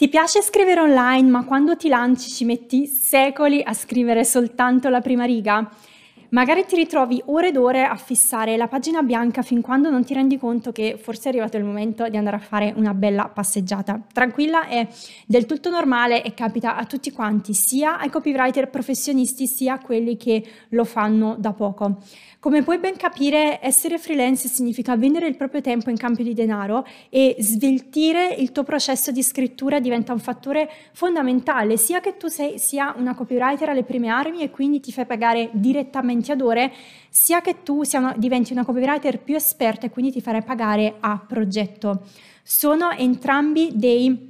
Ti piace scrivere online, ma quando ti lanci ci metti secoli a scrivere soltanto la prima riga? Magari ti ritrovi ore ed ore a fissare la pagina bianca fin quando non ti rendi conto che forse è arrivato il momento di andare a fare una bella passeggiata. Tranquilla, è del tutto normale e capita a tutti quanti, sia ai copywriter professionisti sia a quelli che lo fanno da poco. Come puoi ben capire, essere freelance significa vendere il proprio tempo in cambio di denaro e sveltire il tuo processo di scrittura diventa un fattore fondamentale, sia che tu sei sia una copywriter alle prime armi e quindi ti fai pagare direttamente ad ore, sia che tu una, diventi una copywriter più esperta e quindi ti farai pagare a progetto. Sono entrambi dei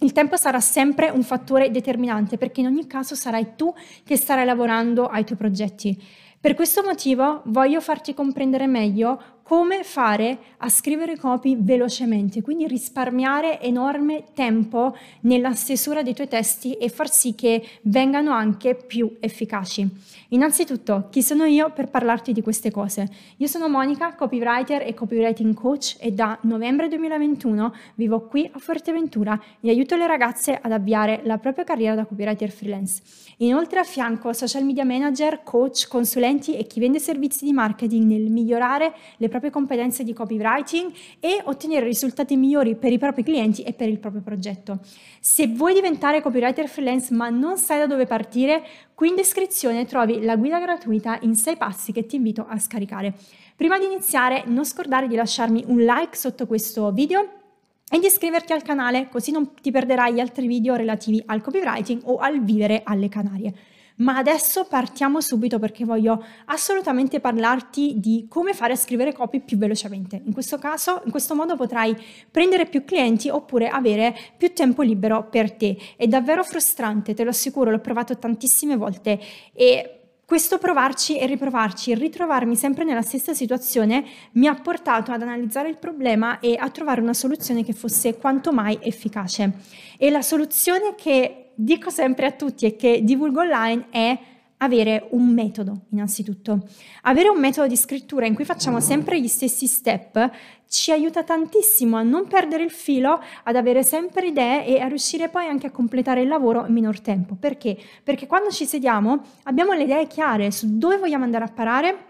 il tempo sarà sempre un fattore determinante perché in ogni caso sarai tu che starai lavorando ai tuoi progetti. Per questo motivo voglio farti comprendere meglio come fare a scrivere copy velocemente, quindi risparmiare enorme tempo nella stesura dei tuoi testi e far sì che vengano anche più efficaci. Innanzitutto, chi sono io per parlarti di queste cose? Io sono Monica, copywriter e copywriting coach e da novembre 2021 vivo qui a Fuerteventura e aiuto le ragazze ad avviare la propria carriera da copywriter freelance. Inoltre affianco social media manager, coach, consulenti e chi vende servizi di marketing nel migliorare le proprie competenze di copywriting e ottenere risultati migliori per i propri clienti e per il proprio progetto. Se vuoi diventare copywriter freelance ma non sai da dove partire, qui in descrizione trovi la guida gratuita in 6 passi che ti invito a scaricare. Prima di iniziare non scordare di lasciarmi un like sotto questo video e di iscriverti al canale così non ti perderai altri video relativi al copywriting o al vivere alle Canarie. Ma adesso partiamo subito perché voglio assolutamente parlarti di come fare a scrivere copy più velocemente. In questo caso, in questo modo potrai prendere più clienti oppure avere più tempo libero per te. È davvero frustrante, te lo assicuro, l'ho provato tantissime volte e questo provarci e riprovarci ritrovarmi sempre nella stessa situazione mi ha portato ad analizzare il problema e a trovare una soluzione che fosse quanto mai efficace. E la soluzione che dico sempre a tutti e che divulgo online è avere un metodo, innanzitutto. Avere un metodo di scrittura in cui facciamo sempre gli stessi step ci aiuta tantissimo a non perdere il filo, ad avere sempre idee e a riuscire poi anche a completare il lavoro in minor tempo. Perché? Perché quando ci sediamo abbiamo le idee chiare su dove vogliamo andare a parare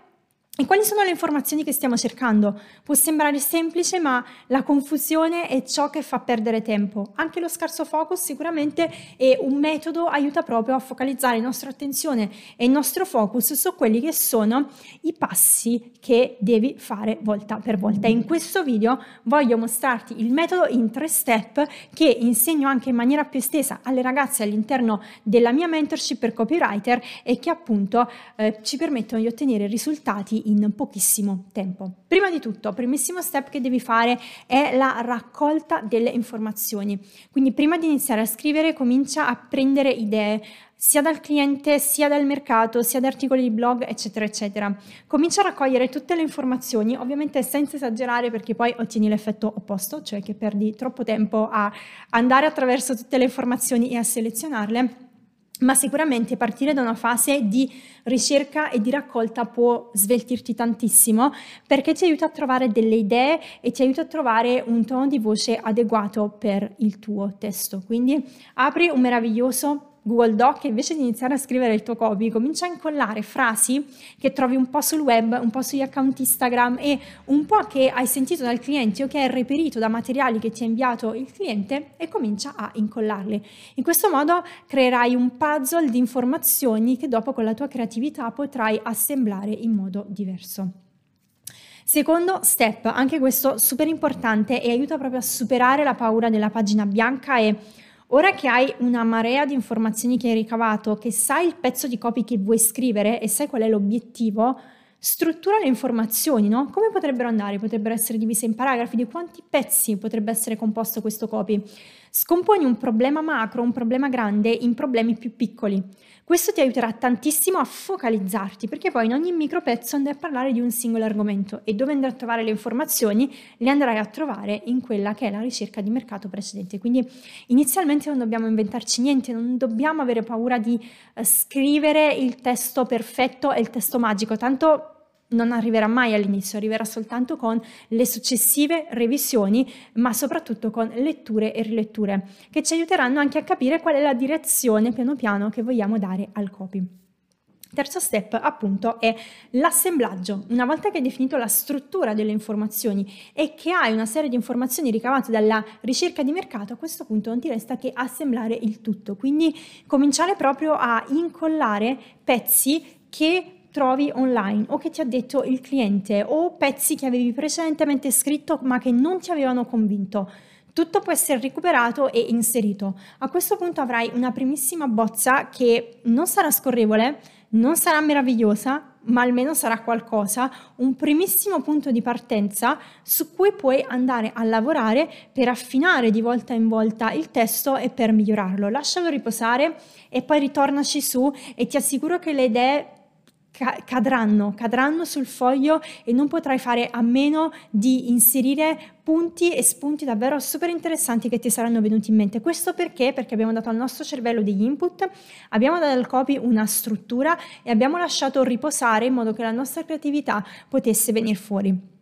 e quali sono le informazioni che stiamo cercando? Può sembrare semplice, ma la confusione è ciò che fa perdere tempo. Anche lo scarso focus sicuramente è un metodo, aiuta proprio a focalizzare la nostra attenzione e il nostro focus su quelli che sono i passi che devi fare volta per volta. E in questo video voglio mostrarti il metodo in tre step che insegno anche in maniera più estesa alle ragazze all'interno della mia mentorship per copywriter e che appunto eh, ci permettono di ottenere risultati in pochissimo tempo. Prima di tutto, primissimo step che devi fare è la raccolta delle informazioni. Quindi prima di iniziare a scrivere comincia a prendere idee, sia dal cliente, sia dal mercato, sia da articoli di blog, eccetera, eccetera. Comincia a raccogliere tutte le informazioni, ovviamente senza esagerare perché poi ottieni l'effetto opposto, cioè che perdi troppo tempo a andare attraverso tutte le informazioni e a selezionarle ma sicuramente partire da una fase di ricerca e di raccolta può sveltirti tantissimo perché ti aiuta a trovare delle idee e ti aiuta a trovare un tono di voce adeguato per il tuo testo. Quindi apri un meraviglioso Google Doc e invece di iniziare a scrivere il tuo copy, comincia a incollare frasi che trovi un po' sul web, un po' sugli account Instagram e un po' che hai sentito dal cliente o che hai reperito da materiali che ti ha inviato il cliente e comincia a incollarli. In questo modo creerai un puzzle di informazioni che dopo con la tua creatività potrai assemblare in modo diverso. Secondo step, anche questo super importante e aiuta proprio a superare la paura della pagina bianca e Ora che hai una marea di informazioni che hai ricavato, che sai il pezzo di copy che vuoi scrivere e sai qual è l'obiettivo, struttura le informazioni, no? Come potrebbero andare? Potrebbero essere divise in paragrafi, di quanti pezzi potrebbe essere composto questo copy? Scomponi un problema macro, un problema grande in problemi più piccoli. Questo ti aiuterà tantissimo a focalizzarti perché poi in ogni micro pezzo andrai a parlare di un singolo argomento e dove andrai a trovare le informazioni le andrai a trovare in quella che è la ricerca di mercato precedente. Quindi inizialmente non dobbiamo inventarci niente, non dobbiamo avere paura di uh, scrivere il testo perfetto e il testo magico, tanto non arriverà mai all'inizio, arriverà soltanto con le successive revisioni, ma soprattutto con letture e riletture, che ci aiuteranno anche a capire qual è la direzione piano piano che vogliamo dare al copy. Terzo step appunto è l'assemblaggio. Una volta che hai definito la struttura delle informazioni e che hai una serie di informazioni ricavate dalla ricerca di mercato, a questo punto non ti resta che assemblare il tutto. Quindi cominciare proprio a incollare pezzi che trovi online o che ti ha detto il cliente o pezzi che avevi precedentemente scritto ma che non ti avevano convinto. Tutto può essere recuperato e inserito. A questo punto avrai una primissima bozza che non sarà scorrevole, non sarà meravigliosa, ma almeno sarà qualcosa, un primissimo punto di partenza su cui puoi andare a lavorare per affinare di volta in volta il testo e per migliorarlo. Lascialo riposare e poi ritornaci su e ti assicuro che le idee cadranno, cadranno sul foglio e non potrai fare a meno di inserire punti e spunti davvero super interessanti che ti saranno venuti in mente. Questo perché? Perché abbiamo dato al nostro cervello degli input, abbiamo dato al copy una struttura e abbiamo lasciato riposare in modo che la nostra creatività potesse venire fuori.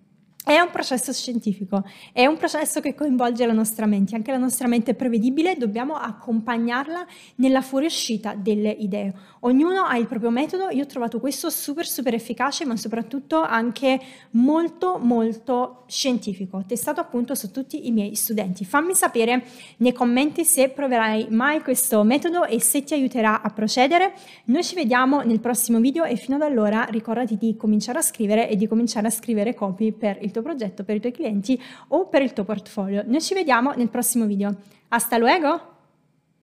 È un processo scientifico, è un processo che coinvolge la nostra mente, anche la nostra mente è prevedibile, dobbiamo accompagnarla nella fuoriuscita delle idee. Ognuno ha il proprio metodo, io ho trovato questo super super efficace, ma soprattutto anche molto molto scientifico, testato appunto su tutti i miei studenti. Fammi sapere nei commenti se proverai mai questo metodo e se ti aiuterà a procedere. Noi ci vediamo nel prossimo video e fino ad allora ricordati di cominciare a scrivere e di cominciare a scrivere copy per il tuo progetto, per i tuoi clienti o per il tuo portfolio. Noi ci vediamo nel prossimo video. Hasta luego!